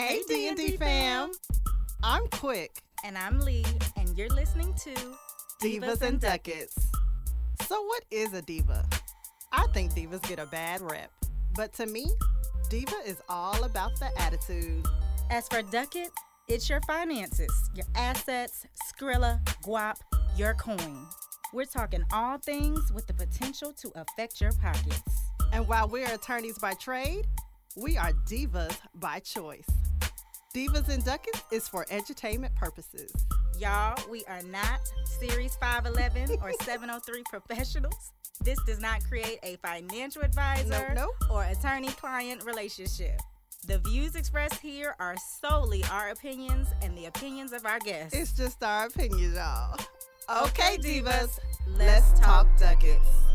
Hey D&D fam. I'm Quick. And I'm Lee, and you're listening to Divas and Ducats. So what is a diva? I think divas get a bad rep. But to me, diva is all about the attitude. As for Ducat, it's your finances, your assets, Skrilla, guap, your coin. We're talking all things with the potential to affect your pockets. And while we're attorneys by trade, we are divas by choice. Divas and Ducats is for entertainment purposes. Y'all, we are not Series 511 or 703 professionals. This does not create a financial advisor Nope, or attorney client relationship. The views expressed here are solely our opinions and the opinions of our guests. It's just our opinions, y'all. Okay, Okay, divas, divas, let's let's talk talk Ducats.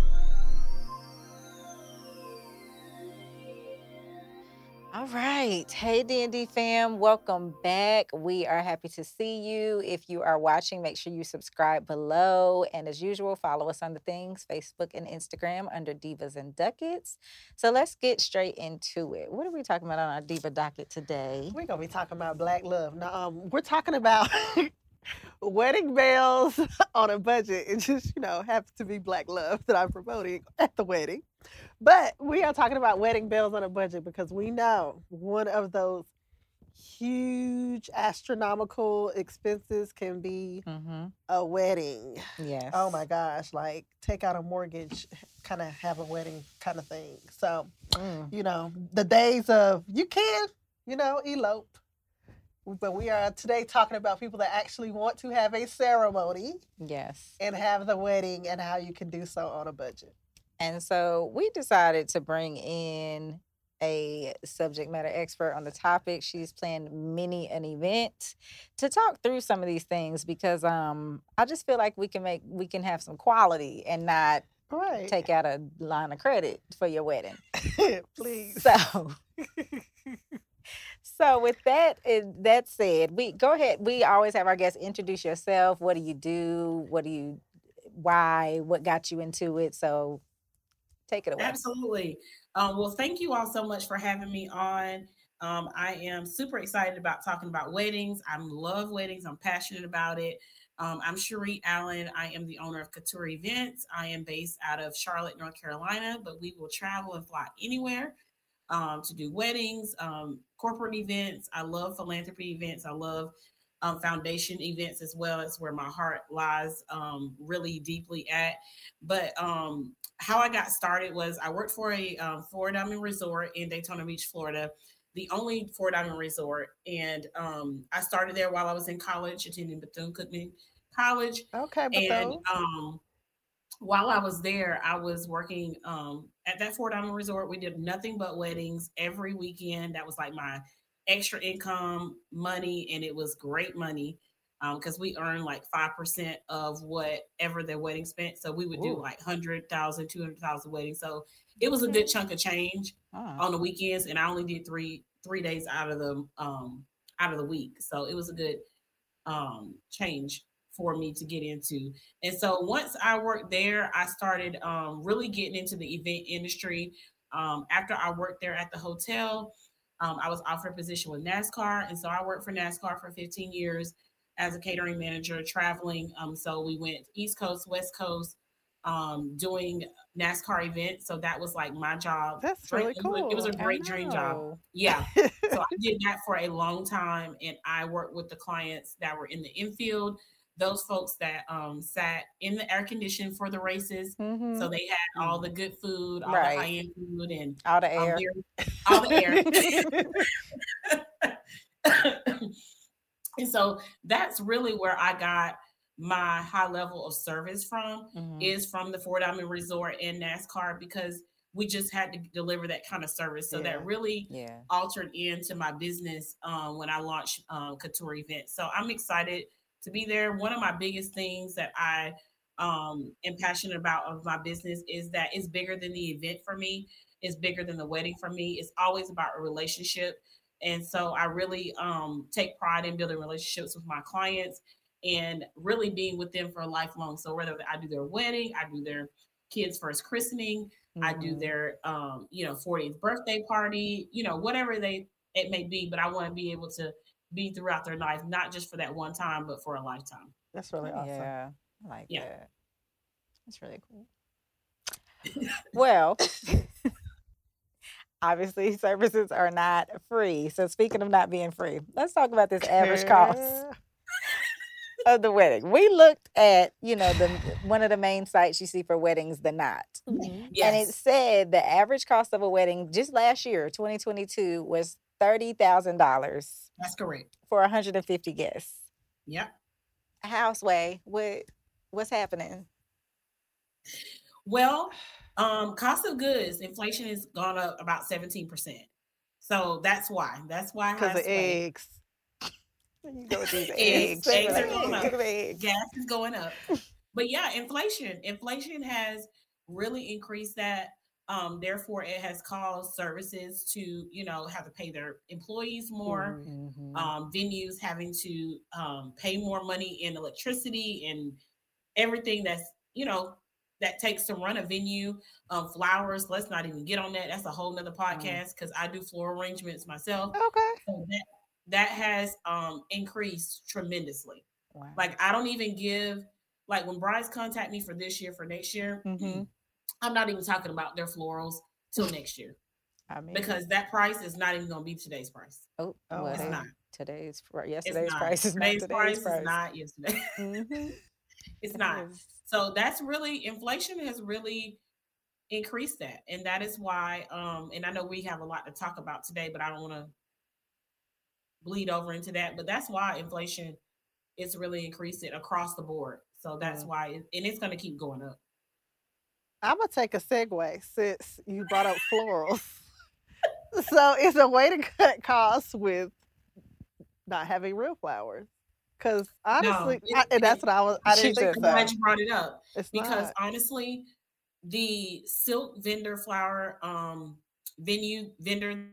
All right. Hey, D&D fam. Welcome back. We are happy to see you. If you are watching, make sure you subscribe below. And as usual, follow us on the things, Facebook and Instagram under Divas and Ducats. So let's get straight into it. What are we talking about on our Diva docket today? We're gonna be talking about black love. Now, um, we're talking about wedding bells on a budget. It just, you know, happens to be black love that I'm promoting at the wedding. But we are talking about wedding bells on a budget because we know one of those huge astronomical expenses can be Mm-hmm. a wedding. Yes. Oh my gosh, like take out a mortgage, kind of have a wedding kind of thing. So, Mm. you know, the days of you can, you know, elope. But we are today talking about people that actually want to have a ceremony Yes. and have the wedding and how you can do so on a budget. And so we decided to bring in a subject matter expert on the topic. She's planned many an event to talk through some of these things because um I just feel like we can make we can have some quality and not Right. take out a line of credit for your wedding. Please. So So with that that said, we go ahead. We always have our guests introduce yourself. What do you do? What do you why? What got you into it? So take it away. Absolutely. Um, well, thank you all so much for having me on. Um, I am super excited about talking about weddings. I love weddings. I'm passionate about it. Um, I'm Sharee Allen. I am the owner of Couture Events. I am based out of Charlotte, North Carolina, but we will travel and fly anywhere um, to do weddings, um, corporate events. I love philanthropy events. I love um, foundation events as well. It's where my heart lies um, really deeply at. But um, how I got started was I worked for a um, four diamond resort in Daytona Beach, Florida, the only four diamond resort. And um, I started there while I was in college, attending Bethune Cookman College. Okay, but And um, while I was there, I was working um, at that four diamond resort. We did nothing but weddings every weekend. That was like my extra income money, and it was great money because we earned like 5% of whatever their wedding spent. So we would do like 100,000, 200,000 weddings. So it was a good chunk of change Oh, on the weekends, and I only did three three days out of the um out of the week. So it was a good um change for me to get into. And so once I worked there, I started um really getting into the event industry. Um after I worked there at the hotel, um, I was offered a position with NASCAR, and so I worked for NASCAR for 15 years as a catering manager, traveling. Um, so we went East Coast, West Coast, um, doing NASCAR events. So that was like my job. That's Dream- really was- It was a great dream job. Yeah. So I did that for a long time, and I worked with the clients that were in the infield, those folks that um, sat in the air condition for the races. Mhm. So they had all the good food, all Right. the high end food, and All the air. all the air. and so that's really where I got my high level of service from Mhm. is from the Four Diamond Resort and NASCAR because we just had to deliver that kind of service. So Yeah. that really Yeah. altered into my business um, when I launched um, Couture Events. So I'm excited to be there. One of my biggest things that I um, am passionate about of my business is that it's bigger than the event for me. It's bigger than the wedding for me. It's always about a relationship. And so I really um, take pride in building relationships with my clients and really being with them for a lifelong. So whether I do their wedding, I do their kids' first christening, I do Mhm. their um, you know, 40th birthday party, you know, whatever they it may be, but I want to be able to be throughout their life, not just for that one time, but for a lifetime. That's really awesome. Yeah, I like Yeah. that. That's really cool. Well, obviously services are not free. So speaking of not being free, let's talk about this average cost of the wedding. We looked at, you know, the one of the main sites you see for weddings, the knot. Mhm. Yes. And it said the average cost of a wedding just last year, 2022, was $30,000 That's correct. for 150 guests. Yep. Houseway, what what's happening? Well, um, cost of goods, inflation has gone up about 17%. So that's why. That's why Because of eggs. You go with these Eggs. eggs. Eggs are going up. Eggs. gas is going up. But yeah, inflation. Inflation has really increased that. Um, therefore, it has caused services to, you know, have to pay their employees more. Mhm. Um, venues having to um, pay more money in electricity and everything that's, you know, that takes to run a venue. Um, flowers. Let's not even get on that. That's a whole nother podcast because I do floral arrangements myself. Okay. So that that has um, increased tremendously. Wow. Like I don't even give like when brides contact me for this year, for next year, Mhm. I'm not even talking about their florals till next year I mean, because that price is not even gonna be today's price. oh, Oh, well, it's hey, not. today's yesterday's price is today's not price today's price. is not yesterday. Mhm. it's It not. is. So that's really inflation has really increased that. And that is why um and I know we have a lot to talk about today, but I don't want to bleed over into that. But that's why inflation is really increasing across the board. So that's Mm. why it, and it's gonna keep going up. I'm gonna take a segue since you brought up florals. so it's a way to cut costs with not having real flowers. Because honestly, it- I, and that's what I was. I didn't think I'm glad you brought it up. It's because not. honestly, the silk vendor flower um venue vendor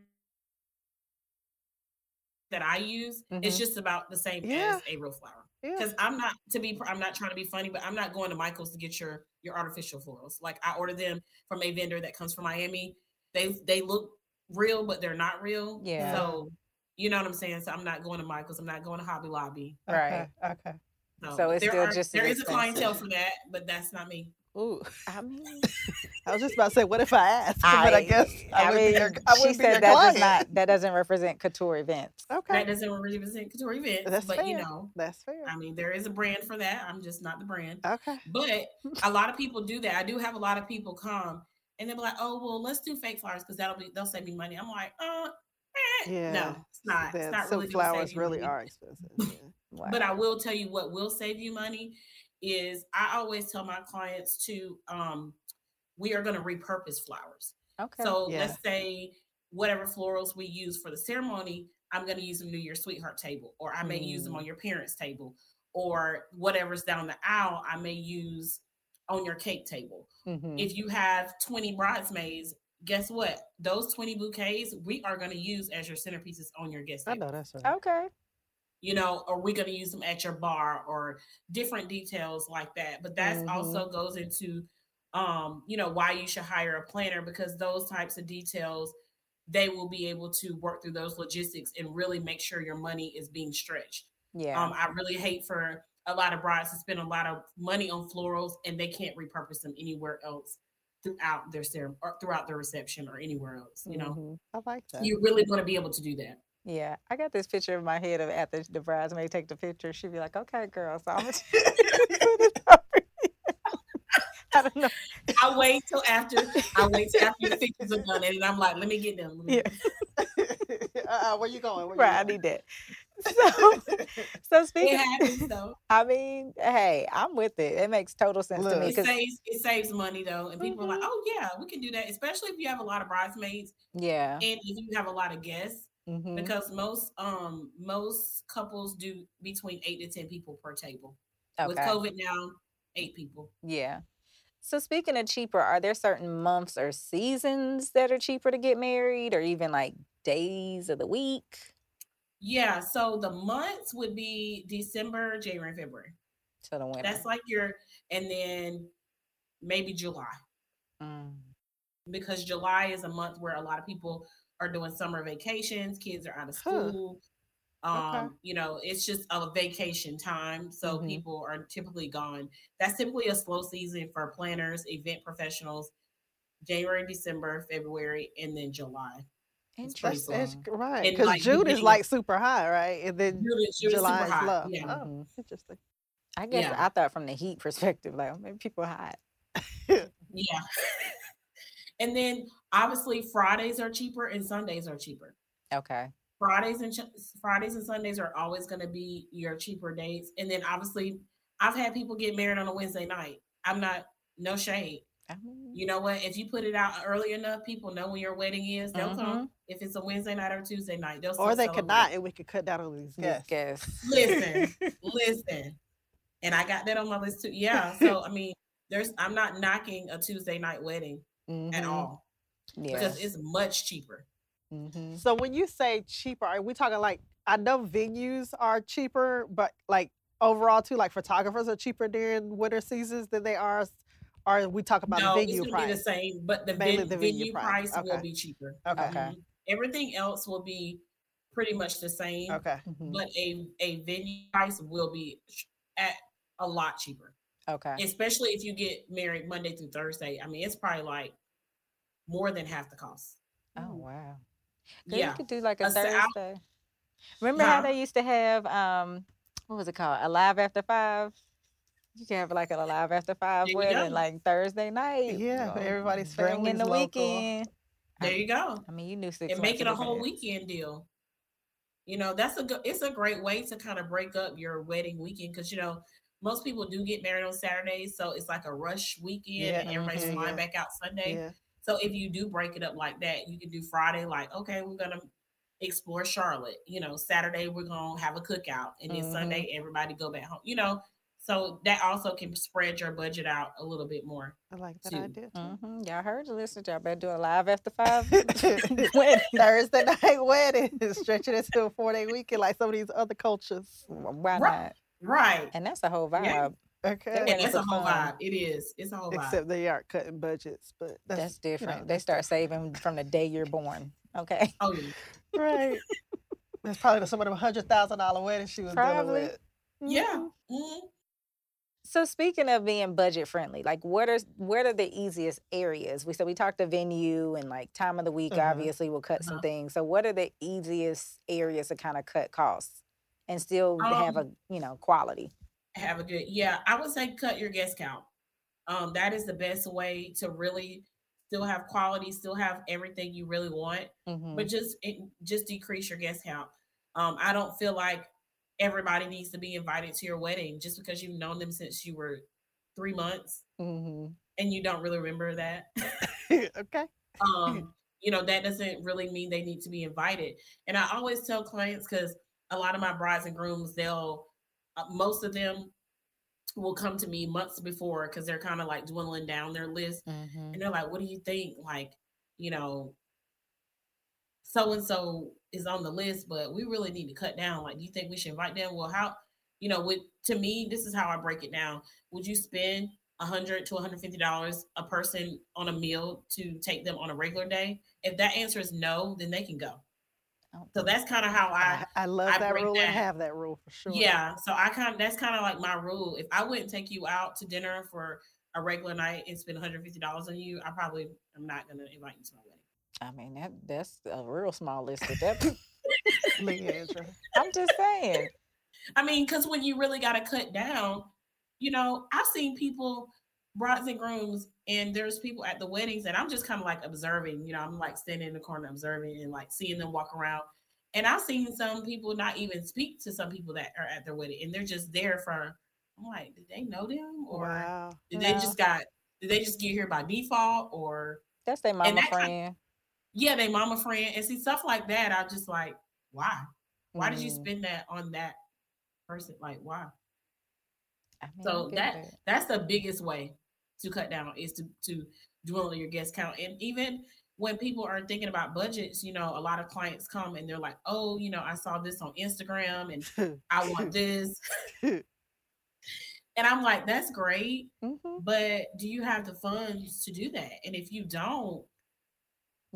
that I use is Mhm. just about the same Yeah. as a real flower. Yeah. Because I'm not to be I'm not trying to be funny, but I'm not going to Michael's to get your your artificial florals. Like I order them from a vendor that comes from Miami. They they look real, but they're not real. Yeah. So you know what I'm saying? So I'm not going to Michael's. I'm not going to Hobby Lobby. Right. Okay. okay. So it's there still are, just as there is a clientele for that, but that's not me. Ooh, I mean, I was just about to say, what if I asked? but I guess I, would mean, be your, I she would be your said that does not that doesn't represent couture events. Okay, That doesn't represent couture events, That's but you fair. know, that's fair. I mean, there is a brand for that. I'm just not the brand. Okay. But a lot of people do that. I do have a lot of people come and they'll be like, "Oh, well, let's do fake flowers because that'll be they'll save me money." I'm like, "Uh, eh. Yeah. no, it's not. It's not silk really gonna flowers really money. are expensive. yeah. Wow. But I will tell you what will save you money is I always tell my clients to um we are going to repurpose flowers. okay. So Yeah. let's say whatever florals we use for the ceremony, I'm going to use them to your sweetheart table, or I may use them Mm. on your parents' table, or whatever's down the aisle, I may use on your cake table. Mhm. If you have 20 bridesmaids, guess what? Those 20 bouquets we are going to use as your centerpieces on your guest I table know that's right. okay. You know, are we going to use them at your bar or different details like that? But that Mhm. also goes into, um, you know, why you should hire a planner because those types of details, they will be able to work through those logistics and really make sure your money is being stretched. Yeah. Um, I really hate for a lot of brides to spend a lot of money on florals and they can't repurpose them anywhere else throughout their ceremony or throughout their reception or anywhere else. You know, Mhm. I like that. you really want to be able to do that. Yeah, I got this picture in my head of after the bridesmaid take the picture, she'd be like, "Okay, girl, so I'm." I don't know. I wait till after I wait till after the pictures are done, and I'm like, let me get them. let me Yeah, get uh, where you going? Where you right. I need that. So, so speaking, It happens though. I mean, hey, I'm with it. It makes total sense to me It because saves it saves money though, and people are like, Mhm. oh yeah, we can do that, especially if you have a lot of bridesmaids yeah, and if you have a lot of guests, mhm, because most um most couples do between eight to ten people per table. With COVID now, eight people. yeah. So speaking of cheaper, are there certain months or seasons that are cheaper to get married, or even like days of the week? Yeah, so the months would be December, January, and February. To the winter. That's like your, and then maybe July. Mm, because July is a month where a lot of people are doing summer vacations. Kids are out of Huh. school. Okay. Um, you know, it's just a vacation time. So Mhm. people are typically gone. That's typically a slow season for planners, event professionals, January, December, February, and then July. It's pretty That's, that's right. Because like, June is like super high, right? And then June is- June is July is hot, low. yeah. Oh, interesting. I guess Yeah. I thought from the heat perspective, like maybe people hot. Yeah. and then obviously Fridays are cheaper and Sundays are cheaper. Okay. Fridays and Ch- Fridays and Sundays are always going to be your cheaper dates. And then obviously, I've had people get married on a Wednesday night. I'm not no shade. Oh. You know what? If you put it out early enough, people know when your wedding is. They'll come. Mm-hmm. If it's a Wednesday night or Tuesday night, they'll. Or still they could not, and we could cut down on these just guests. Listen, listen, and I got that on my list too. Yeah. So I mean, there's. I'm not knocking a Tuesday night wedding at Mhm. all Yeah. because it's much cheaper. Mhm. So when you say cheaper, are we talking like I know venues are cheaper, but like overall too, like photographers are cheaper during winter seasons than they are. Are we talking about no, venue it's gonna be the same, but the, ven- the venue venue price. price, will be cheaper. Okay. Okay. Mhm. Everything else will be pretty much the same, Okay. Mhm. but a a venue price will be at a lot cheaper. Okay. Especially if you get married Monday through Thursday. I mean, it's probably like more than half the cost. Oh wow. Yeah. You could do like a A sa- I'll- Thursday. Remember how they used to have um what was it called? Alive after five? You can have like an alive after five There wedding like Thursday night. Yeah, you know, everybody's bring in the local. weekend. There you go. I mean, you knew six and make it a whole advance. weekend deal. You know, that's a good it's a great way to kind of break up your wedding weekend because you know most people do get married on Saturdays, so it's like a rush weekend Yeah, and everybody's mhm, flying yeah. back out Sunday. Yeah. So if you do break it up like that, you can do Friday, like, okay, we're gonna explore Charlotte. You know, Saturday we're gonna have a cookout, and then Mhm. Sunday everybody go back home. You know, so that also can spread your budget out a little bit more. I like that Too. idea. too. Mhm. Y'all heard the listeners. Y'all better do a live after five wedding. Thursday night wedding, stretching it to a four day weekend like some of these other cultures. Why Right. not? Right. And that's the whole vibe. Yeah. Okay. wedding And it's a whole fun. vibe. It is. It's a whole vibe. Except they aren't cutting budgets, but that's, That's, you know, different. they that's start saving from the day you're born. Okay. oh yeah. right. That's probably some of them hundred thousand dollar weddings she was Probably. dealing with. Yeah. Mhm. So speaking of being budget friendly, like what are what are the easiest areas? We so we talked the venue and like time of the week. Mhm. Obviously, we'll cut some Uh-huh. things. So what are the easiest areas to kind of cut costs and still have a Um, you know quality? Have a good. Yeah, I would say cut your guest count. Um, that is the best way to really still have quality, still have everything you really want, Mhm. but just it, just decrease your guest count. Um, I don't feel like everybody needs to be invited to your wedding just because you've known them since you were three months Mhm. and you don't really remember that. okay. um, you know, that doesn't really mean they need to be invited. And I always tell clients because a lot of my brides and grooms, they'll, uh, most of them will come to me months before because they're kind of like dwindling down their list. Mhm. And they're like, what do you think? Like, you know, so and so is on the list, but we really need to cut down. Like, do you think we should invite them? Well, how, you know, with to me, this is how I break it down. Would you spend a hundred to one hundred fifty dollars a person on a meal to take them on a regular day? If that answer is no, then they can go. Oh, So that's kind of how I I, I love I that rule that- and have that rule for sure. yeah, so I kind of that's kind of like my rule. If I wouldn't take you out to dinner for a regular night and spend $150 on you, I probably am not gonna invite you to my wedding. I mean that that's a real small list at that. point. I'm just saying. I mean, because when you really got to cut down, you know, I've seen people, brides and grooms, and there's people at the weddings, and I'm just kind of like observing. You know, I'm like standing in the corner observing and like seeing them walk around. And I've seen some people not even speak to some people that are at their wedding, and they're just there for. I'm like, did they know them, or Wow. did they No. just got? Did they just get here by default, or That's their mama that kind- friend. yeah, they mama friend, and see stuff like that. I just like, why? Why did you Mm, spend that on that person? Like, why? So that that's the biggest way to cut down is to to dwindle your guest count. And even when people are thinking about budgets, you know, a lot of clients come and they're like, "Oh, you know, I saw this on Instagram and I want this." and I'm like, "That's great, Mhm. but do you have the funds to do that? And if you don't,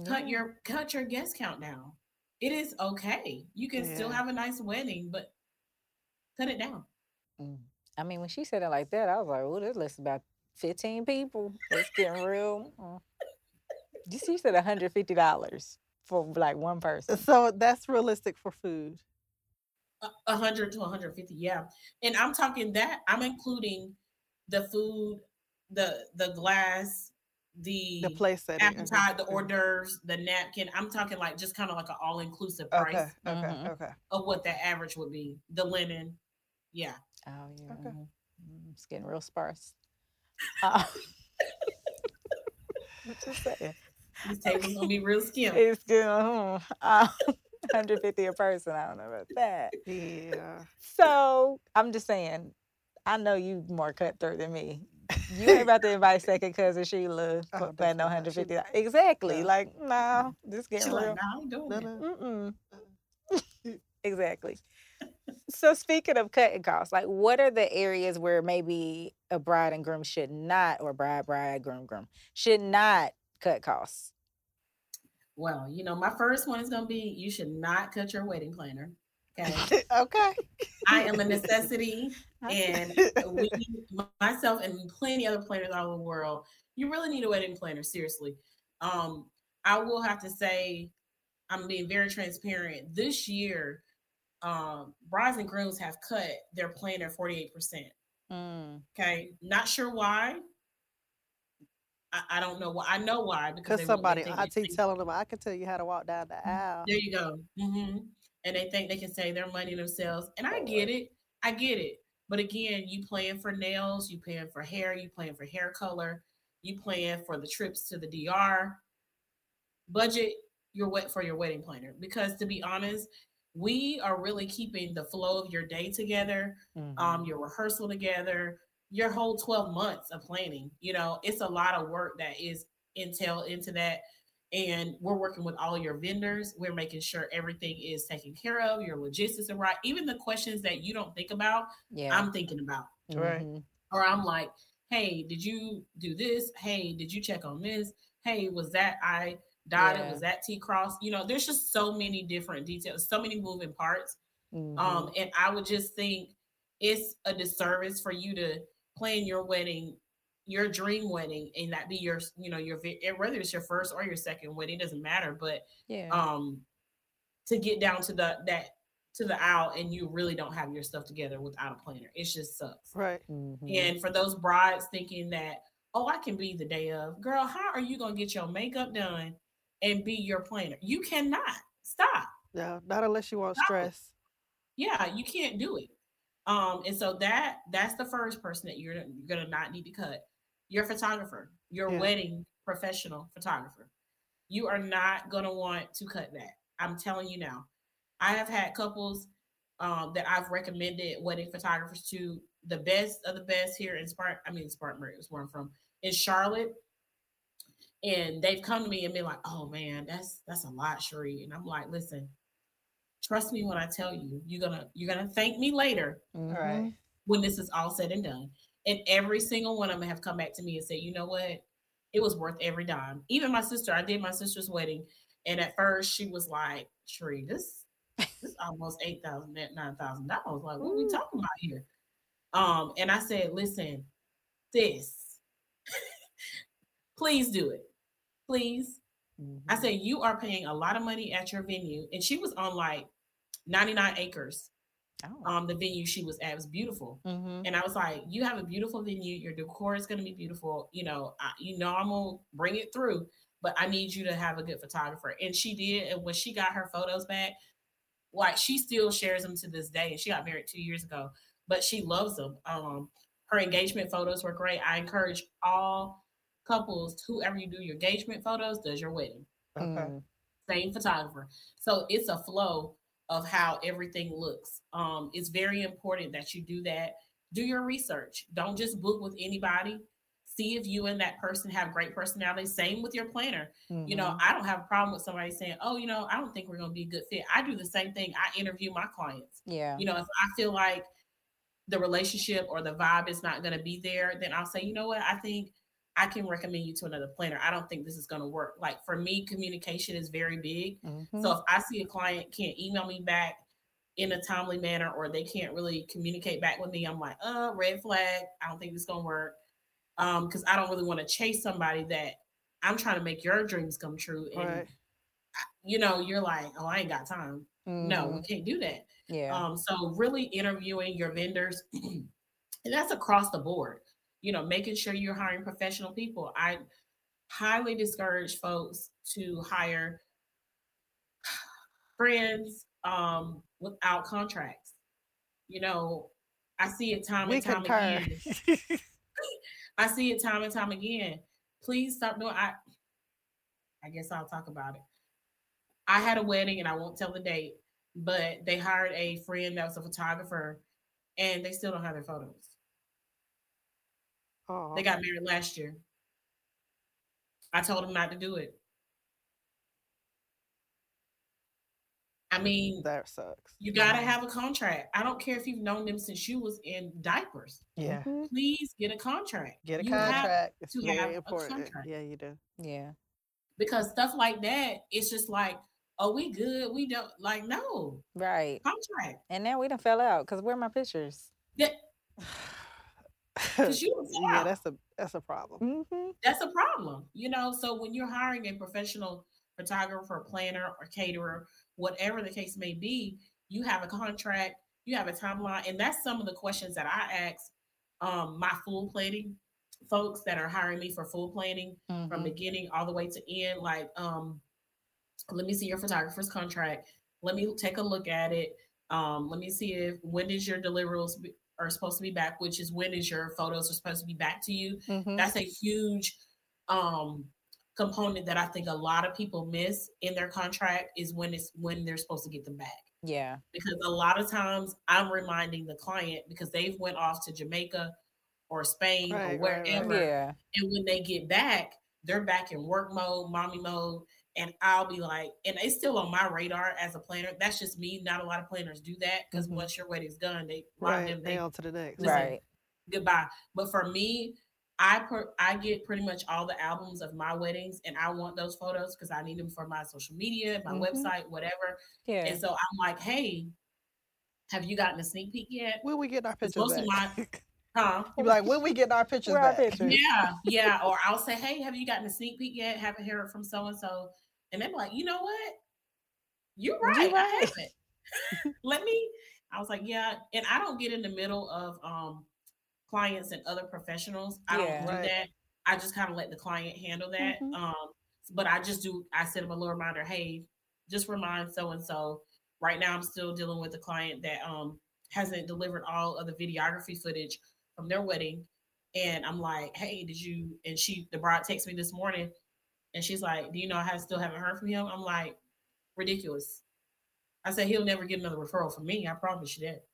cut your cut your guest count down. It is okay. You can still have a nice wedding, but cut it down. Mm. I mean, when she said it like that, I was like, "Oh, this list about fifteen people. It's getting real." Mm. You see, she said one hundred fifty dollars for like one person. So that's realistic for food. A- A hundred to 150, yeah. And I'm talking that I'm including the food, the the glass, the The place setting. okay, appetite, the okay. hors d'oeuvres, the napkin. I'm talking like just kind of like an all inclusive Okay, price okay, Mhm. okay. of what that average would be. The linen, yeah. Oh yeah, Okay. mhm. Mm, it's getting real sparse. Uh, what you saying? These tables gonna be real skim. It's good. Uh, 150 a person. I don't know about that. Yeah. So I'm just saying, I know you more cutthroat than me. You ain't about to invite second cousin Sheila Oh, for paying no definitely not. 150. Exactly. No. Like, no, this She's getting like, real. nah, I ain't doing No, it. no. Mm-mm. exactly. So speaking of cutting costs, like what are the areas where maybe a bride and groom should not, or bride, bride, groom, groom, should not cut costs? Well, you know, my first one is gonna be you should not cut your wedding planner. Okay. okay. I am a necessity and we myself and plenty other planners all over the world, you really need a wedding planner, seriously. Um, I will have to say I'm being very transparent. This year, um, brides and grooms have cut their planner 48%. Mm, Okay. Not sure why. I, I don't know why. I know why because somebody IT telling them I can tell you how to walk down the aisle. There you go. hmm And they think they can save their money themselves. And I get it. I get it. But again, you paying for nails, you paying for hair, you paying for hair color, you paying for the trips to the DR. Budget your wet for your wedding planner. Because to be honest, we are really keeping the flow of your day together, mhm. um, your rehearsal together, your whole 12 months of planning. You know, it's a lot of work that is entailed into that and we're working with all your vendors. We're making sure everything is taken care of. Your logistics are right. Even the questions that you don't think about, yeah. I'm thinking about. Right. mhm. Or I'm like, hey, did you do this? Hey, did you check on this? Hey, was that I dotted? Yeah. Was that T cross? You know, there's just so many different details, so many moving parts. Mhm. Um, and I would just think it's a disservice for you to plan your wedding, your dream wedding, and that be your, you know, your whether it's your first or your second wedding, doesn't matter. But yeah. um, to get down to the that to the aisle and you really don't have your stuff together without a planner, it just sucks. Right. Mhm. And for those brides thinking that, oh, I can be the day of, girl, how are you gonna get your makeup done and be your planner? You cannot stop. No, not unless you want No. stress. yeah you can't do it um and so that that's the first person that you're, you're gonna not need to cut your photographer your Yeah. wedding professional photographer you are not gonna want to cut that i'm telling you now i have had couples um, that i've recommended wedding photographers to the best of the best here in spark i mean spartanburg is where i'm from in charlotte and they've come to me and been like oh man that's that's a lot Sharee. and i'm like listen trust me when I tell you, you're gonna you're gonna thank me later Mhm. Right. when this is all said and done. And every single one of them have come back to me and said, you know what, it was worth every dime. Even my sister, I did my sister's wedding, and at first she was like, "Tree, this this almost eight thousand, nine thousand dollars. Like, what are we talking about here?" Um, and I said, "Listen, this, please do it, please." I Mhm. said, you are paying a lot of money at your venue. And she was on like 99 acres. Oh. Um, the venue she was at was beautiful. Mhm. And I was like, you have a beautiful venue. Your decor is going to be beautiful. You know, I, you know, I'm going to bring it through, but I need you to have a good photographer. And she did. And when she got her photos back, like she still shares them to this day. And she got married two years ago, but she loves them. Um, her engagement photos were great. I encourage all couples, whoever you do your engagement photos, does your wedding Okay. Mm. same photographer. So it's a flow of how everything looks. Um, it's very important that you do that. Do your research. Don't just book with anybody. See if you and that person have great personality. Same with your planner. You know, Mhm. I don't have a problem with somebody saying, "Oh, you know, I don't think we're going to be a good fit." I do the same thing. I interview my clients. yeah. You know, if I feel like the relationship or the vibe is not going to be there, then I'll say, "You know what? I think I can recommend you to another planner. I don't think this is going to work. Like for me, communication is very big. Mhm. So if I see a client can't email me back in a timely manner or they can't really communicate back with me, I'm like, uh, red flag. I don't think this is gonna work. Um, because I don't really want to chase somebody that I'm trying to make your dreams come true. And Right. you know, you're like, oh, I ain't got time. No, we can't do that. Yeah. Um, so really interviewing your vendors, and that's across the board. You know, making sure you're hiring professional people. I highly discourage folks to hire friends um, without contracts. You know, I see it time We and time concur. again. I see it time and time again. Please stop doing. I. I guess I'll talk about it. I had a wedding, and I won't tell the date, but they hired a friend that was a photographer, and they still don't have their photos. Aw, They got married last year. I told them not to do it. I mean, that sucks. you got to have a contract. I don't care if you've known them since you was in diapers. Yeah. Mhm. Please get a contract. Get a You have- contract. It's to very have a important. contract. Yeah, you do. Yeah. because stuff like that, it's just like, oh, we good. We don't like no Right. contract. And now we done fell out because where are my pictures? That because you don't fall yeah, that's a that's a problem. Mm-hmm. that's a problem you know so when you're hiring a professional photographer planner or caterer whatever the case may be you have a contract you have a timeline and that's some of the questions that i ask um, my full planning folks that are hiring me for full planning Mm-hmm. from beginning all the way to end like um let me see your photographer's contract let me take a look at it um let me see if when is your deliverables be- are supposed to be back which is when is your photos are supposed to be back to you Mm-hmm. that's a huge um component that I think a lot of people miss in their contract is when it's when they're supposed to get them back. Yeah. Because a lot of times I'm reminding the client because they've went off to Jamaica or Spain Right, or right, right. wherever. Yeah. And when they get back, they're back in work mode, mommy mode. And I'll be like, and it's still on my radar as a planner. That's just me. Not a lot of planners do that because Mhm. once your wedding's done, they a Right. them, They they on to the next. Listen, Right. goodbye. But for me, I per, I get pretty much all the albums of my weddings, and I want those photos because I need them for my social media, my Mhm. website, whatever. Yeah. And so I'm like, hey, have you gotten a sneak peek yet? When we getting our pictures most of back? Huh? you be like, when we getting our pictures Where our pictures? Yeah, yeah. Or I'll say, hey, have you gotten a sneak peek yet? Haven't heard from so and so, and they're like, you know what? You're right. right. I haven't. Let me. I was like, yeah, and I don't get in the middle of um clients and other professionals. I Yeah. don't do Right. that. I just kind of let the client handle that. Mhm. Um, but I just do. I send them a little reminder. Hey, just remind so and so. Right now, I'm still dealing with a client that um hasn't delivered all of the videography footage from their wedding, and I'm like, hey, did you? And she, the bride, texted me this morning, and she's like, do you know I have, still haven't heard from him? I'm like, ridiculous. I said he'll never get another referral from me. I promise you that.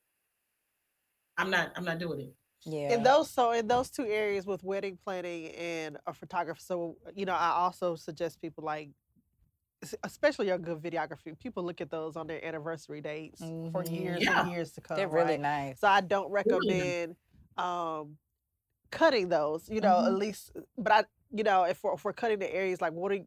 I'm not. I'm not doing it. Yeah. In those so in those two areas with wedding planning and a photographer, so you know, I also suggest people like especially your good videography, people look at those on their anniversary dates for Mhm. years Yeah. and years to come. They're really right? nice. So I don't Really recommend um cutting those, you know, at Mhm. least but I you know, if we're, if we're cutting the areas like what are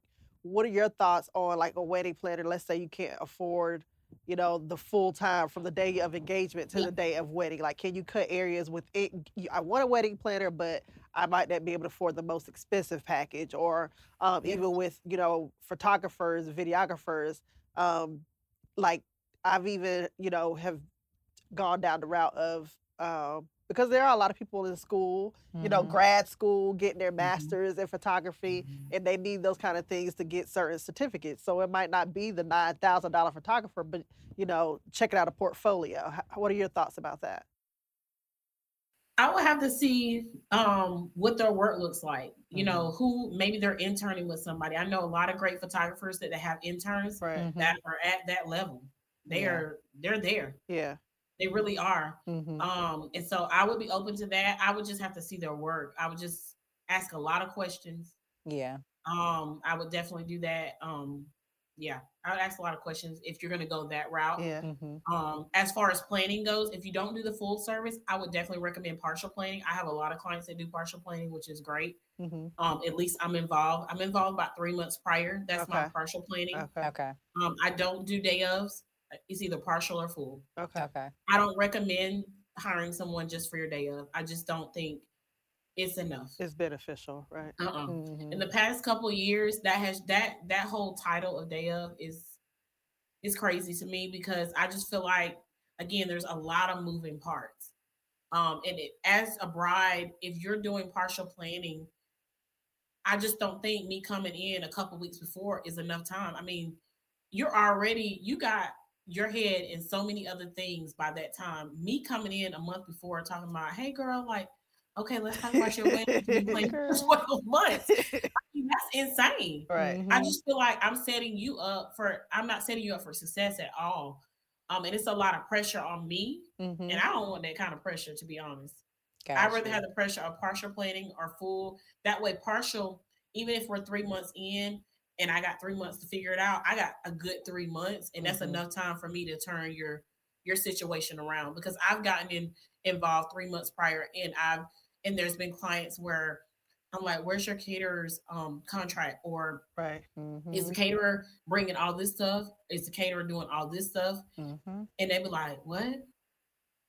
what are your thoughts on like a wedding planner? Let's say you can't afford, you know, the full time from the day of engagement to Yeah. the day of wedding. Like can you cut areas with it? I want a wedding planner, but I might not be able to afford the most expensive package or um, Yeah. even with, you know, photographers, videographers, um, like I've even, you know, have gone down the route of um, because there are a lot of people in school, you know, Mhm. grad school, getting their Mhm. masters in photography, and they need those kind of things to get certain certificates. So it might not be the nine thousand dollar photographer, but you know, checking out a portfolio. What are your thoughts about that? I would have to see um, what their work looks like. You Mm-hmm. know, who maybe they're interning with somebody. I know a lot of great photographers that have interns Right. That are at that level. They Yeah. are they're there. Yeah. They really are. Mhm. Um, and so I would be open to that. I would just have to see their work. I would just ask a lot of questions. Yeah. Um, I would definitely do that. Um, yeah, I would ask a lot of questions if you're going to go that route. Yeah. Mhm. Um, as far as planning goes, if you don't do the full service, I would definitely recommend partial planning. I have a lot of clients that do partial planning, which is great. Mm-hmm. Um, at least I'm involved. I'm involved about three months prior. That's my partial planning. Okay. Okay. Um, I don't do day ofs. It's either partial or full. Okay. Okay. I don't recommend hiring someone just for your day of. I just don't think it's enough. It's beneficial, right? Uh-uh. Mhm. In the past couple of years, that has that that whole title of day of is is crazy to me because I just feel like again, there's a lot of moving parts. Um, and it, as a bride, if you're doing partial planning, I just don't think me coming in a couple weeks before is enough time. I mean, you're already you got your head in so many other things by that time. Me coming in a month before talking about, hey girl, like, okay, let's talk about your wedding. You've been for 12 months. I mean, that's insane. right. Mhm. I just feel like I'm setting you up for I'm not setting you up for success at all. Um, and it's a lot of pressure on me, Mhm. and I don't want that kind of pressure to be honest. I'd rather have the pressure of partial planning or full. That way, partial, even if we're three months in and I got three months to figure it out, I got a good three months, and that's Mhm. enough time for me to turn your your situation around. Because I've gotten in involved three months prior, and I've and there's been clients where I'm like, "Where's your caterer's um contract?" Or Right. is the Mhm. caterer bringing all this stuff? Is the caterer doing all this stuff? Mhm. And they be like, "What?"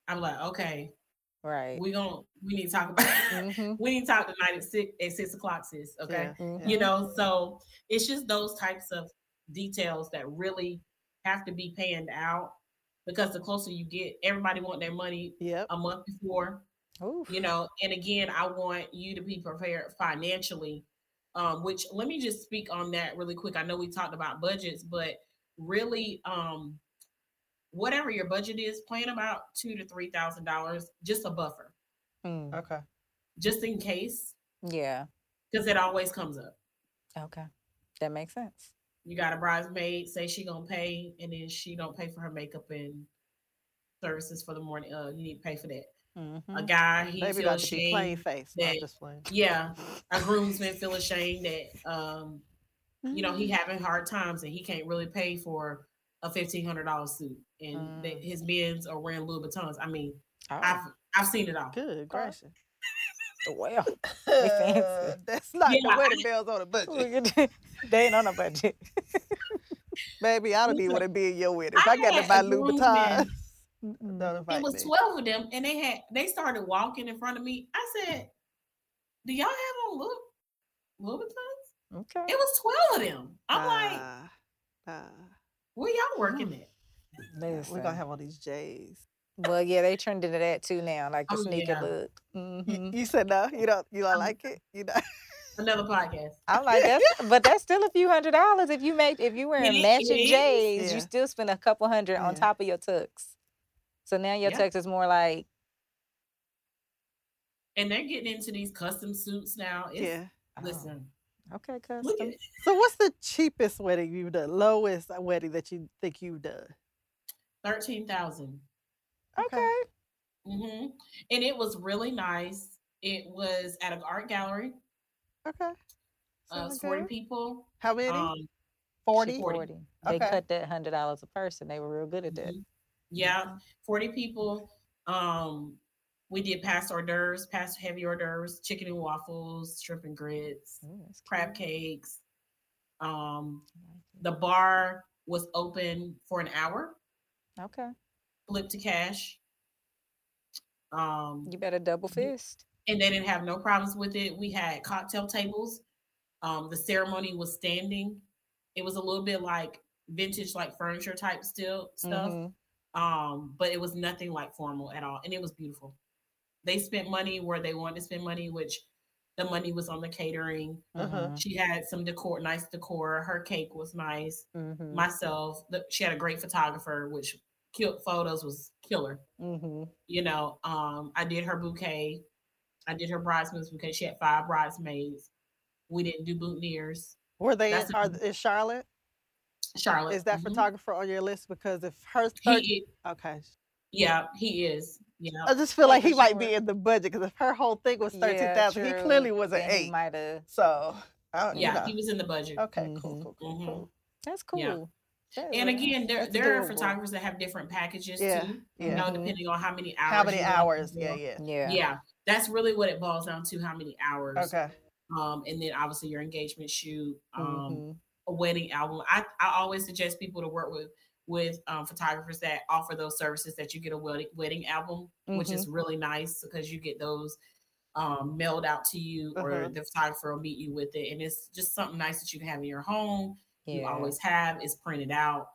I'm like, "Okay, Right. we gon' we need to talk about Mhm. we need to talk tonight at six at six o'clock, sis. Okay. Yeah. Mhm. You know, so it's just those types of details that really have to be panned out because the closer you get, everybody want their money Yep. a month before, Oof. you know. And again, I want you to be prepared financially. Um, which let me just speak on that really quick. I know we talked about budgets, but really, um, whatever your budget is, plan about two to three thousand dollars, just a buffer, Mm. Okay. just in case, Yeah. because it always comes up. Okay. That makes sense. You got a bridesmaid, say she gonna pay, and then she don't pay for her makeup and services for the morning. Uh, you need to pay for that. A Mhm. guy, he Maybe feels not plain face. No, I'm that- just playing. Yeah, a groomsman feel ashamed that um, you know, Mm. he having hard times and he can't really pay for a fifteen hundred dollar suit, and that Mm. his men's are wearing Louboutins. I mean, Oh, I've I've seen it all. Good gracious. well. Uh, that's not Yeah, the I- wedding bells on the budget. Look at that. they ain't on a budget. Baby, I don't even Listen, want to be in your wedding. If I I got to buy a Louboutins, Mm-mm. It was me. twelve of them, and they had they started walking in front of me. I said, "Do y'all have on Louis Louboutins?" Okay. It was twelve of them. I'm like, Nah, nah. "Where y'all working at?" We're gonna have all these J's. Well, yeah, they turned into that too now, like the Oh, sneaker yeah. look. You, Mhm. you said no. You don't. You don't Um, like it. You know. Another podcast. I'm like, that's, but that's still a few hundred dollars if you make if you wearing matching it is. J's, Yeah. you still spend a couple hundred on top of your tux. So now your Yeah. tux is more like, And they're getting into these custom suits now. It's, Yeah. oh, Listen, okay, custom. So, what's the cheapest wedding you've done? Lowest wedding that you think you've done? Thirteen thousand. Okay. Mm-hmm. And it was really nice. It was at an art gallery. Okay. Uh, Sound forty good. people. How many? Um, 40? 40. They Okay. cut that hundred dollars a person. They were real good at that. mhm. Yeah, forty people. Um, we did past hors d'oeuvres, past heavy hors d'oeuvres, chicken and waffles, shrimp and grits, Ooh, crab cakes. Um, I like it. the bar was open for an hour. Okay. flip to cash. Um, You better double fist. and they didn't have no problems with it. We had cocktail tables. Um, the ceremony was standing. It was a little bit like vintage, like furniture type still stuff. Mhm. Um, but it was nothing like formal at all, and it was beautiful. They spent money where they wanted to spend money, which the money was on the catering. Uh-huh. Mhm. She had some decor, nice decor. Her cake was nice. Mhm. Myself, the, she had a great photographer, which killed photos was killer. Mhm. you know, um, I did her bouquet. I did her bridesmaids bouquet. She had five bridesmaids. We didn't do boutonnieres. Were they in, are, a- in Charlotte? Charlotte. Is that mhm. photographer on your list? Because if her, thir- He, i- okay, yeah, he is. Yeah. I just feel like he for might be in the budget. Because if her whole thing was thirteen Yeah, thousand, he clearly was an Then eight. might have. So, I don't. Yeah, you know. he was in the budget. okay, cool, Mhm. cool, cool, Mhm. cool. That's cool. Yeah. That And again, there That's there are photographers that have different packages Yeah, too. yeah. You know, depending on how many hours. How many hours? Yeah, yeah. yeah. Yeah, that's really what it boils down to. How many hours? Okay. Um, and then obviously your engagement shoot, um, Mhm. a wedding album. I, I always suggest people to work with with um, photographers that offer those services that you get a wedding wedding album, which is really nice because you get those um, mailed out to you, or Uh-huh. the photographer will meet you with it, and it's just something nice that you can have in your home. You always have. It's printed out,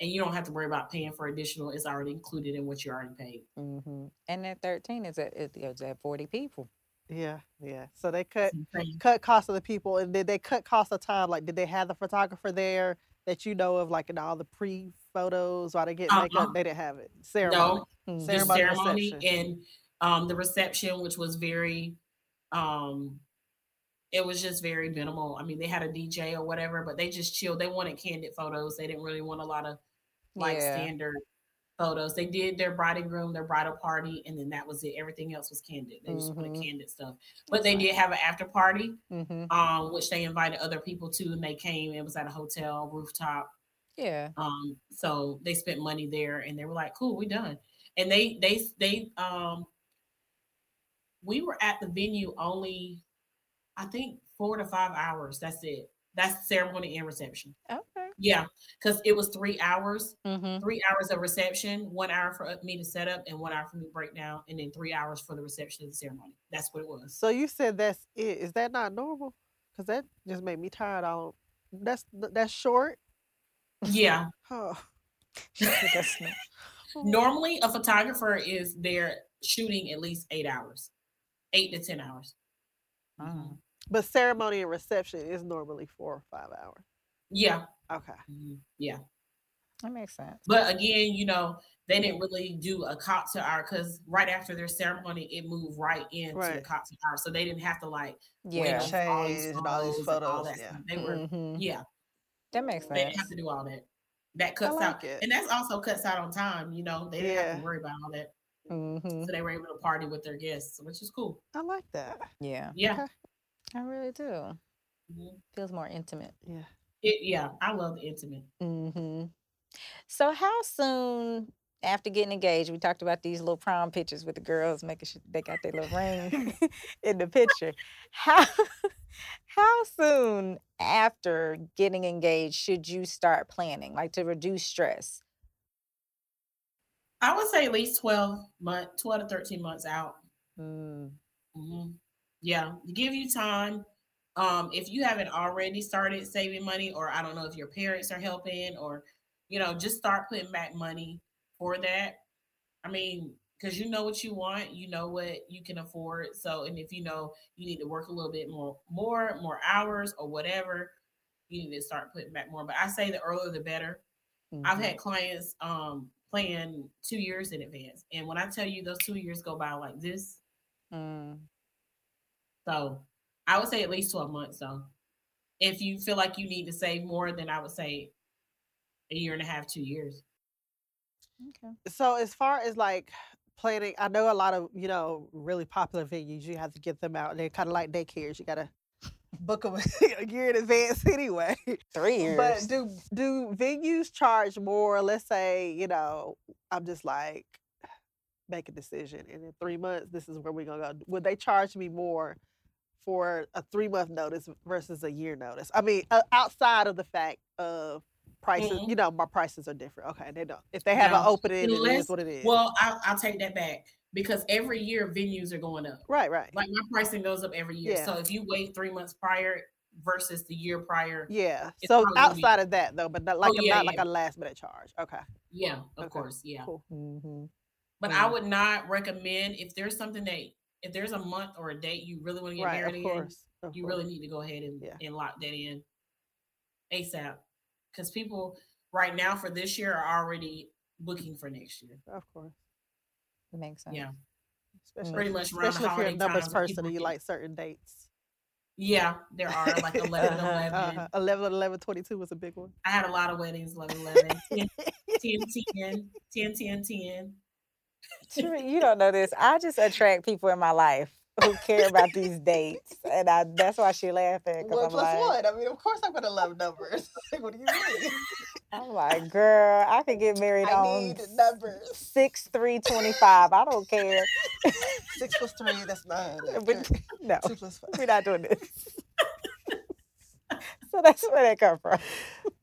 and you don't have to worry about paying for additional. It's already included in what you already paid. hmm And that 13 is at, it- it's at 40 people. Yeah, yeah. So they cut cut cost of the people, and did they cut cost of time? Like, did they have the photographer there that you know of, like in all the pre photos while they get Uh-uh. makeup? They didn't have it. Ceremony. No, Mhm. the Ceremony, ceremony and um the reception which was very um it was just very minimal i mean they had a dj or whatever but they just chilled they wanted candid photos they didn't really want a lot of like Yeah. standard photos they did their bride and groom their bridal party and then that was it everything else was candid they just wanted Mhm. candid stuff but they did have an after party Mhm. um which they invited other people to and they came it was at a hotel rooftop Yeah. um, so they spent money there and they were like, cool, we done. And they they they um we were at the venue only I think four to five hours. That's it. That's ceremony and reception. Okay. Yeah, because it was three hours, Mm-hmm. three hours of reception, one hour for me to set up, and one hour for me to break down, and then three hours for the reception of the ceremony. That's what it was. So you said that's it. Is that not normal? Because that just made me tired. All that's that's short. Yeah. Oh. That's not- Normally, a photographer is there shooting at least eight hours, eight to ten hours. Mm. But ceremony and reception is normally four or five hours. Yeah. Okay. Mhm. Yeah. That makes sense. But again, you know, they didn't really do a cocktail hour because right after their ceremony, it moved right into the Right. cocktail hour. So they didn't have to like wait Yeah. on for all these Change and all these and all photos, that yeah. stuff. They were, Mhm. yeah, That makes sense. they didn't have to do all that. That I cuts like out, it. and that's also cuts out on time. You know, they didn't have to worry about all that, hmm so they were able to party with their guests, which is cool. I like that. Yeah. Yeah, Okay. I really do. Mhm. Feels more intimate. Yeah. it, yeah, I love the intimate. hmm So, how soon after getting engaged? We talked about these little prom pictures with the girls making sure they got their little ring in the picture. How how soon after getting engaged should you start planning, like to reduce stress? I would say at least twelve month, twelve to thirteen months out. Mm. Mm, hmm Yeah, give you time. Um, if you haven't already started saving money, or I don't know if your parents are helping, or you know, just start putting back money for that. I mean, because you know what you want, you know what you can afford. So, and if you know you need to work a little bit more, more, more hours, or whatever, you need to start putting back more. But I say the earlier the better. I've mhm. had clients um plan two years in advance, and when I tell you those two years go by like this, Mm, so I would say at least 12 months. So if you feel like you need to save more, then I would say a year and a half, two years. okay. So as far as like planning, I know a lot of you know really popular venues. You have to get them out. They're kind of like daycares. You gotta book them a year in advance anyway. Three years. But do do venues charge more? Let's say you know I'm just like make a decision, and in three months this is where we're gonna go. Would they charge me more for a three month notice versus a year notice? I mean, uh, outside of the fact of prices, Mhm. you know, my prices are different. Okay, they don't. If they have an No, opening, unless- is what it is. Well, I'll, I'll take that back because every year venues are going up. right, right. Like my pricing goes up every year. Yeah. So if you wait three months prior versus the year prior, yeah. So be- outside of that though, but not like a, yeah, not like a last minute charge. Okay, yeah, of Okay, course, yeah. cool. hmm But I would not recommend if there's something that if there's a month or a date you really want to get Right, married of in, course. of you course. really need to go ahead and, Yeah. and lock that in ASAP. Because people right now for this year are already booking for next year. Of course. It makes sense. Yeah. Especially, Pretty if- much around especially if you're a holiday numbers times person and you like certain dates. Yeah, there are like 11 11. Uh-huh. 11 11 22 was a big one. I had a lot of weddings 11 11, 10 10 10, 10 10 10. You don't know this. I just attract people in my life who care about these dates, and I that's why she laughing because One I'm plus like, one. I mean, of course I'm gonna love numbers. Like, what do you mean? I'm like, girl, I could get married I on need numbers. six three twenty five. I don't care. Six plus three, that's nine. But Okay. no, Two plus five. we're not doing this. so that's where that come from.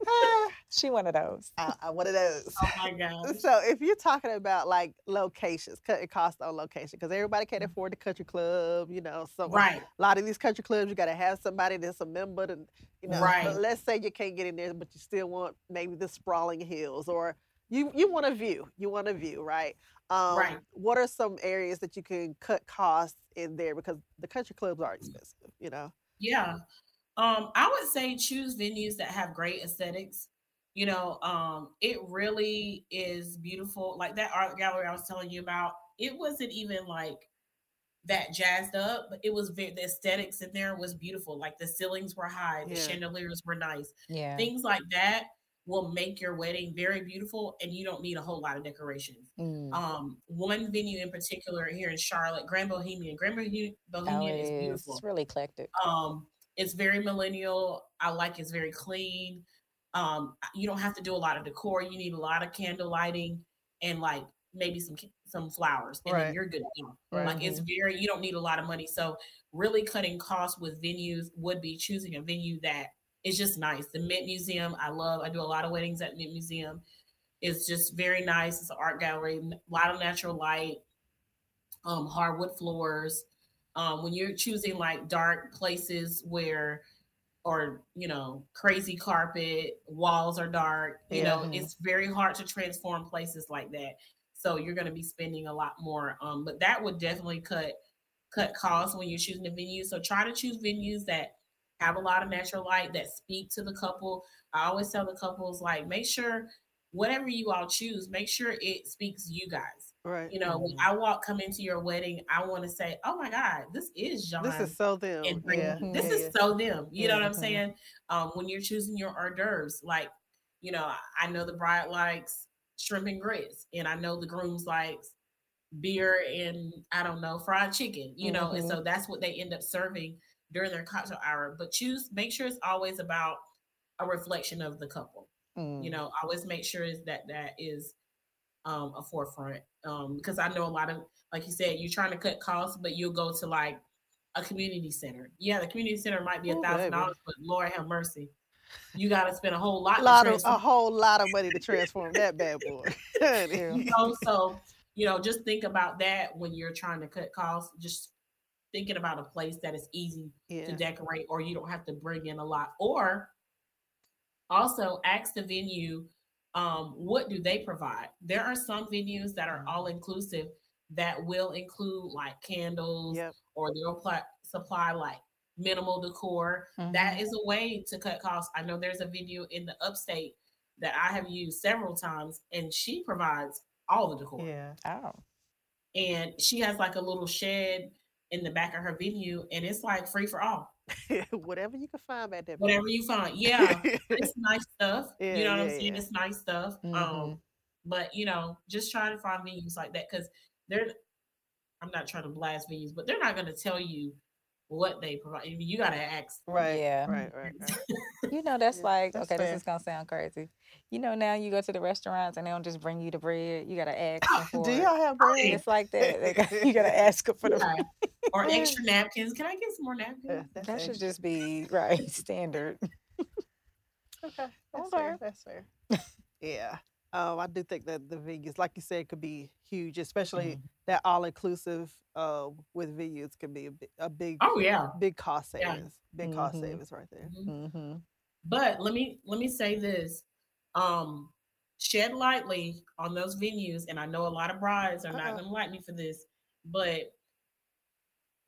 she one of those. I, I one of those. Oh my gosh. So if you're talking about like locations, cutting costs on location, because everybody can't afford the country club, you know, so Right. a lot of these country clubs you got to have somebody that's a member to, you know. Right. But let's say you can't get in there, but you still want maybe the sprawling hills, or you you want a view. You want a view, right? Um, Right. What are some areas that you can cut costs in there because the country clubs are expensive, you know? Yeah. Um, I would say choose venues that have great aesthetics. You know, um, it really is beautiful. Like that art gallery I was telling you about, it wasn't even like that jazzed up, but it was very, the aesthetics in there was beautiful. Like the ceilings were high, the Yeah. chandeliers were nice. Yeah. Things like that will make your wedding very beautiful and you don't need a whole lot of decorations. Mm. Um, one venue in particular here in Charlotte, Grand Bohemian. Grand Bohemian, Oh, Bohemian is is. beautiful. It's really eclectic. Um, it's very millennial. I like it's very clean. Um, you don't have to do a lot of decor. You need a lot of candle lighting and like maybe some some flowers, and Right. then you're good to go. Right. Like it's very you don't need a lot of money. So really cutting costs with venues would be choosing a venue that is just nice. The Mint Museum, I love. I do a lot of weddings at Mint Museum. It's just very nice. It's an art gallery, a lot of natural light, um, hardwood floors. Um, when you're choosing like dark places where, or you know, crazy carpet, walls are dark, you Yeah. know, it's very hard to transform places like that. So you're going to be spending a lot more. Um, but that would definitely cut cut costs when you're choosing a venue. So try to choose venues that have a lot of natural light that speak to the couple. I always tell the couples like make sure whatever you all choose, make sure it speaks you guys. Right. You know, when I walk come into your wedding, I want to say, "Oh my God, this is John." This is so them. and bring, yeah. this yeah, is yeah. so them. You know what I'm Mhm. saying? Um, when you're choosing your hors d'oeuvres, like, you know, I- I know the bride likes shrimp and grits, and I know the groom's likes beer and I don't know fried chicken. You know, and so that's what they end up serving during their cocktail hour. But choose, make sure it's always about a reflection of the couple Mm. you know always make sure is that that is um a forefront um because i know a lot of like you said you're trying to cut costs but you'll go to like a community center. Yeah the community center might be a thousand dollars but lord have mercy. You got to spend a whole lot, A lot of a whole lot of money to transform that bad boy. You know so you know just think about that when you're trying to cut costs just thinking about a place that is easy yeah. to decorate or you don't have to bring in a lot or also ask the venue um, what do they provide there are some venues that are all inclusive that will include like candles Yep. or they'll pl- supply like minimal decor That Mhm. is a way to cut costs i know there's a venue in the upstate that i have used several times and she provides all the decor Yeah. Oh. and she has like a little shed in the back of her venue and it's like free for all Whatever you can find back there. whatever you find yeah it's nice stuff. Yeah, you know what I'm saying? yeah. It's nice stuff. Mhm. Um, but you know, just try to find venues like that because they're. I'm not trying to blast venues, but they're not going to tell you what they provide. I mean, You got to ask. Right. Yeah. Right. Right. Right. You know, that's Yeah, like that's okay. fair. This is gonna sound crazy. You know, now you go to the restaurants and they don't just bring you the bread. You gotta ask them for Do y'all have bread? It's like that. Got, you gotta ask for the. Yeah. Or extra napkins. Can I get some more napkins? Yeah, That should just be right standard. Okay, that's Okay. fair. That's fair. yeah. Um, I do think that the venues, like you said, could be huge, especially Mm-hmm. that all inclusive uh, with venues could be a, bi- a big, Oh yeah. big cost Yeah. savings. Big cost Mhm. savings right there. Mhm. hmm But let me let me say this. Um, shed lightly on those venues, and I know a lot of brides are not Uh-uh. going to like me for this, but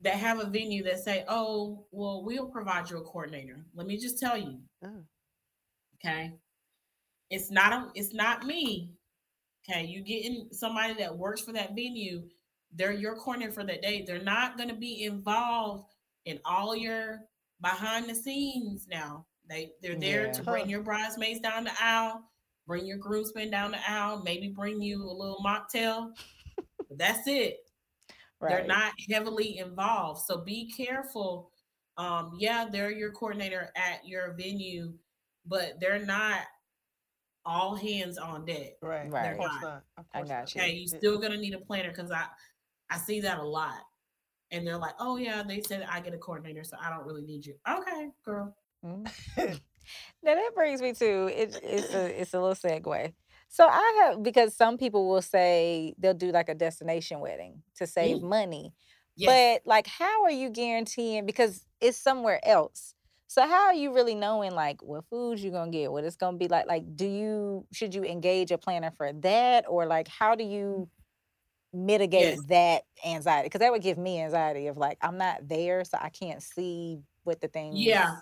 that have a venue that say, "Oh, well, we'll provide you a coordinator." Let me just tell you, Oh. okay, it's not a, it's not me. Okay, you getting somebody that works for that venue. They're your coordinator for that day. They're not going to be involved in all your behind the scenes now. They they're there Yeah. to bring your bridesmaids down the aisle, bring your groomsmen down the aisle, maybe bring you a little mocktail. that's it. Right. They're not heavily involved. So be careful. Um, yeah, they're your coordinator at your venue, but they're not all hands on deck. Right. Right. Of course Right. not. Of I got not. you. Okay, you still gonna need a planner because I I see that a lot. And they're like, oh yeah, they said I get a coordinator, so I don't really need you. Okay, girl. Mhm. now that brings me to it, it's a it's a little segue. So I have because some people will say they'll do like a destination wedding to save money. Yes. But like how are you guaranteeing because it's somewhere else? So how are you really knowing like what foods you're gonna get, what it's gonna be like? Like, do you should you engage a planner for that? Or like how do you mitigate Yes. that anxiety? Because that would give me anxiety of like I'm not there, so I can't see what the things Yeah.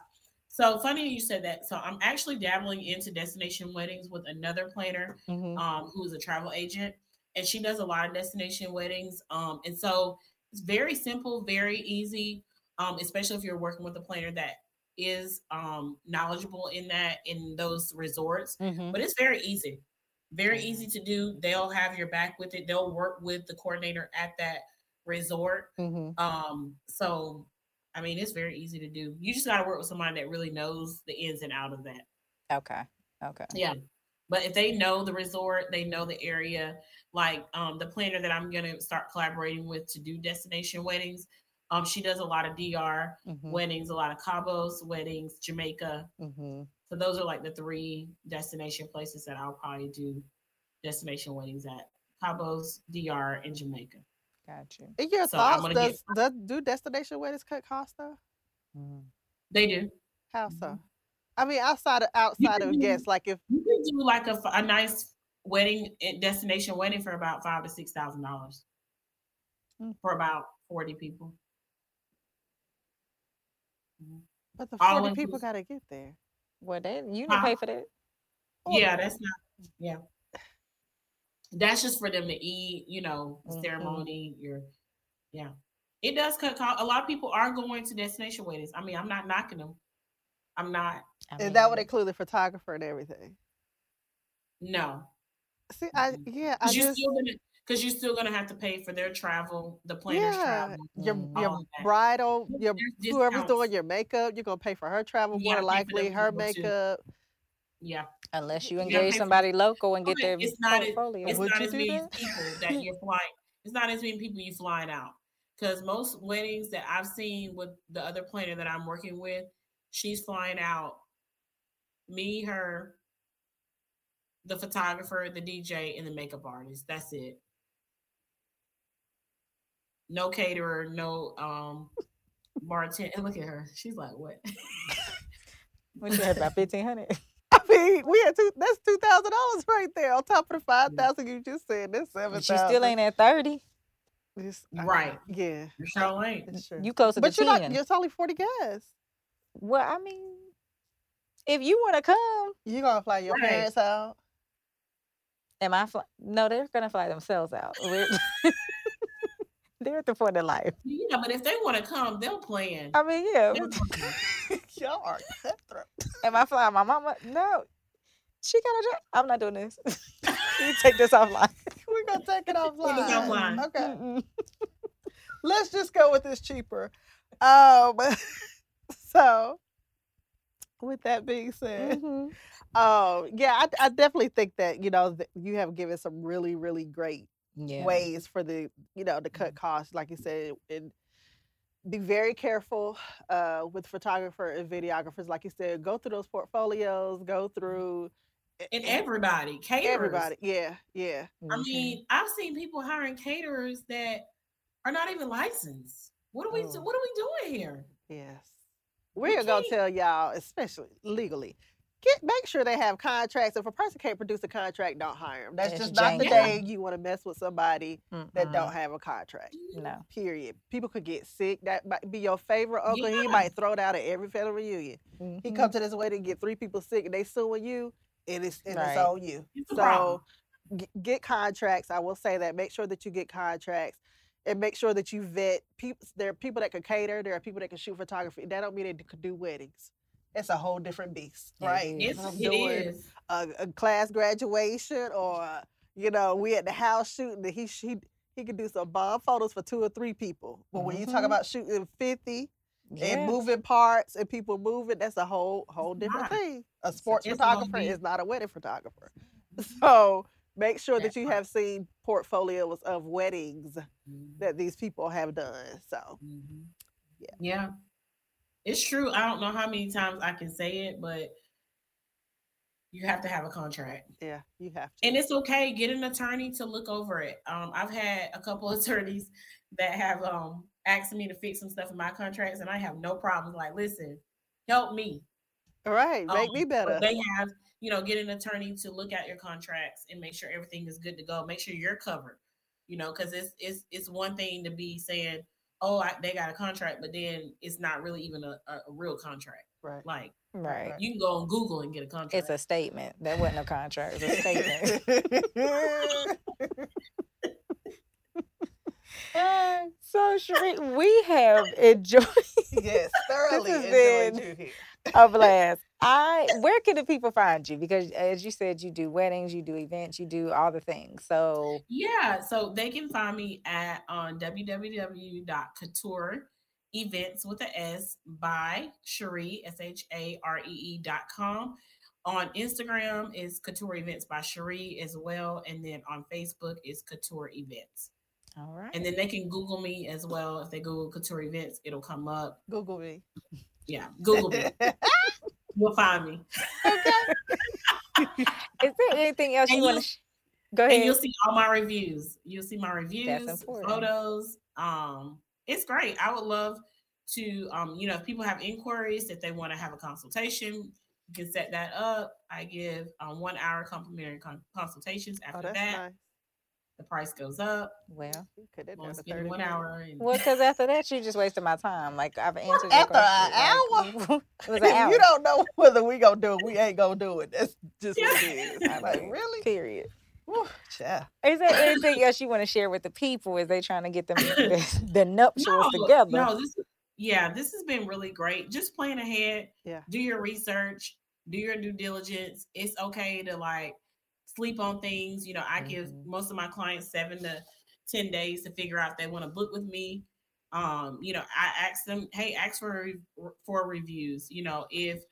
So funny you said that. So I'm actually dabbling into destination weddings with another planner Mhm. um, who is a travel agent, and she does a lot of destination weddings. Um, and so it's very simple, very easy, um, especially if you're working with a planner that is um, knowledgeable in that in those resorts. Mhm. But it's very easy, very easy to do. They'll have your back with it. They'll work with the coordinator at that resort. Mhm. Um, so I mean, it's very easy to do. You just got to work with somebody that really knows the ins and out of that. Okay. Okay. Yeah. But if they know the resort, they know the area, like um the planner that I'm gonna start collaborating with to do destination weddings. Um, she does a lot of DR Mhm. weddings, a lot of Cabos weddings, Jamaica. Mhm. So those are like the three destination places that I'll probably do destination weddings at. Cabos, DR, and Jamaica. Got you. In your So thoughts, does, get- does do destination weddings cut costs though? Mhm. They do. How so? Mhm. I mean, outside of outside of do- guests, like if You can do like a, a nice wedding eh, destination wedding for about five to six thousand dollars Mm. for about forty people. but the All forty people got to get there. Well, that you didn't Huh? pay for that. Yeah, that's not. Yeah, that's just for them to eat. You know, the Mhm. ceremony. Your, yeah, it does cut cost. A lot of people are going to destination weddings. I mean, I'm not knocking them. I'm not. I And that would include the photographer and everything. No, See, I yeah, I because you're just still gonna because you're still gonna have to pay for their travel, the planner's yeah, travel. your your all of bridal, There's your whoever's discounts. doing your makeup, you're gonna pay for her travel You more gotta than pay for them likely, her makeup. too. Yeah. unless you engage for- somebody local and get their it's not portfolio. It's Would not as many that? people that you're flying. It's not as many people you flying out. Because most weddings that I've seen with the other planner that I'm working with, she's flying out me, her, the photographer, the DJ, and the makeup artist. That's it. No caterer, no um bartender. And look at her. She's like, what? What you had about fifteen hundred? I mean, we had two. That's two thousand dollars right there on top of the five mm. thousand you just said. That's seven She thousand. still ain't at thirty. Right. Yeah. You sure ain't. It's true. You closer But to you're not. It's only forty guys. Well, I mean, if you want to come, You gonna fly your Right. parents out? am I? Fly- no, they're gonna fly themselves out. They're at the point of life. Yeah, but if they want to come, they'll plan. I mean, yeah. Y'all are cutthroat. Am I flying my mama? No. She got a job. I'm not doing this. you take this offline. We're gonna take it offline. Okay. Mm-mm. Let's just go with this cheaper. Um. So, with that being said, Mhm. um, yeah, I, I definitely think that you know that you have given some really, really great Yeah. ways for the you know to cut costs like you said and be very careful uh with photographer and videographers like you said go through those portfolios go through e- And everybody, caterers. everybody yeah yeah I Mhm. mean, I've seen people hiring caterers that are not even licensed. What are we? Oh. What are we doing here? yes we're gonna tell y'all especially legally get make sure they have contracts if a person can't produce a contract don't hire them that's It's just not the day you want to mess with somebody that Mm-mm. don't have a contract No. period people could get sick that might be your favorite uncle he might throw it out at every family reunion He Mhm. come to this wedding, get three people sick, and they suing you, and it's and Right. it's on you. It's So g- get contracts. I will say that. Make sure that you get contracts, and make sure that you vet people. There are people that can cater. There are people that can shoot photography. That don't mean they could do weddings. It's a whole different beast, It right? is. It's, I'm it doing is. a, a class graduation, or you know, we at the house shooting. And he sh- he he could do some bomb photos for two or three people. But when you talk Mhm. about shooting 50 Yeah. and moving parts and people moving, that's a whole whole different lot. thing. A sports it's photographer is not a wedding photographer. So make sure that That you have seen portfolios of weddings Mhm. that these people have done. So Mhm. Yeah. Yeah. It's true. I don't know how many times I can say it, but you have to have a contract. yeah, you have to. And it's okay. Get an attorney to look over it. Um, I've had a couple attorneys that have um asked me to fix some stuff in my contracts, and I have no problems. Like, listen, help me. All right, make Um, me better. They have, you know, get an attorney to look at your contracts and make sure everything is good to go. Make sure you're covered. You know, because it's it's it's one thing to be saying, "Oh, I, they got a contract," but then it's not really even a, a, a real contract. Right. Like Right. you can go on Google and get a contract. It's a statement. That wasn't a contract. It's a statement. so, Sharee, we have enjoyed yes, thoroughly has enjoyed been- you here. a blast. I where can the people find you? Because as you said, you do weddings, you do events, you do all the things. So Yeah, so they can find me at um, on www.couture events with a S by Sharee S H A R E E dot com. On Instagram is Couture Events by Sharee as well, and then on Facebook is Couture Events. all right. And then they can Google me as well. If they Google Couture Events, it'll come up. Google me. Yeah, Google me. You'll find me. Okay. Is there anything else And you want to sh- go ahead. and you'll see all my reviews. You'll see my reviews, photos. Um, it's great. I would love to, um, you know, if people have inquiries, if they want to have a consultation, you can set that up. I give um, one hour complimentary con- consultations. oh, After that's that, nice. The price goes up. well, You could have done 30 one hour. And, well, because after that, you just wasted my time. Like I've answered your After an question, like, it was an hour. you don't know whether we gonna do it, we ain't gonna do it. That's just what it is. I'm like really? Period. Whew, child. Is there anything else you want to share with the people as they trying to get them the, the nuptials no, together? no, this yeah, this has been really great. Just plan ahead. Yeah. Do your research. Do your due diligence. It's okay to like sleep on things. You know, I give Mhm. most of my clients seven to ten days to figure out if they want to book with me. Um, you know, I ask them, hey, ask for for reviews. You know, if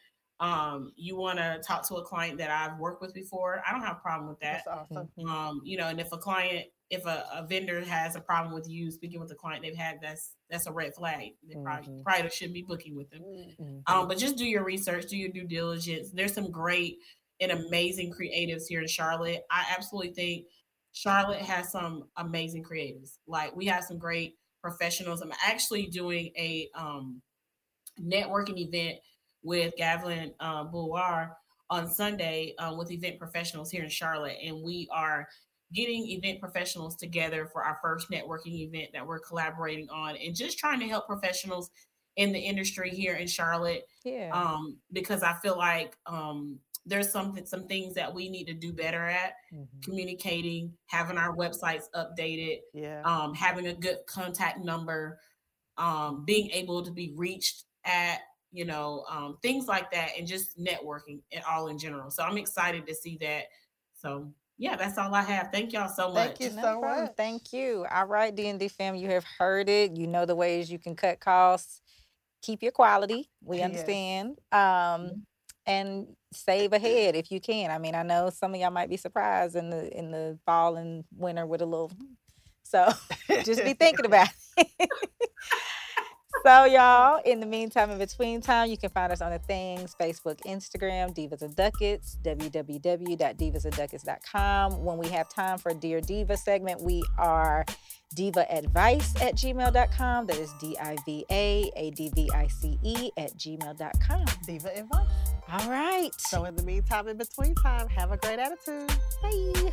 um you want to talk to a client that I've worked with before, I don't have a problem with that That's awesome. Mhm. um you know and if a client if a, a vendor has a problem with you speaking with the client they've had that's that's a red flag they probably Mhm. probably shouldn't be booking with them Mhm. um but just do your research do your due diligence there's some great and amazing creatives here in charlotte i absolutely think charlotte has some amazing creatives like we have some great professionals i'm actually doing a um networking event with Gavlin uh, Bouloir on Sunday uh, with event professionals here in Charlotte, and we are getting event professionals together for our first networking event that we're collaborating on, and just trying to help professionals in the industry here in Charlotte. Yeah. Um, because I feel like um, there's some some things that we need to do better at Mhm. communicating, having our websites updated, Yeah. um, having a good contact number, um, being able to be reached at, you know, um, things like that, and just networking and all in general. So I'm excited to see that. So yeah, that's all I have. Thank y'all so much. Thank you so problem. much. Thank you. All right, D and D fam, you have heard it. You know the ways you can cut costs, keep your quality. We Yes. understand. Um, and save ahead if you can. I mean, I know some of y'all might be surprised in the in the fall and winter with a little. So just be thinking about it. So, y'all, in the meantime, in between time, you can find us on the things Facebook, Instagram, Divas and Ducats, www.divasanducats.com. When we have time for a Dear Diva segment, we are diva advice at gmail.com. That is D I V A A D V I C E at gmail.com. Diva advice. All right. So in the meantime, in between time, have a great attitude. bye.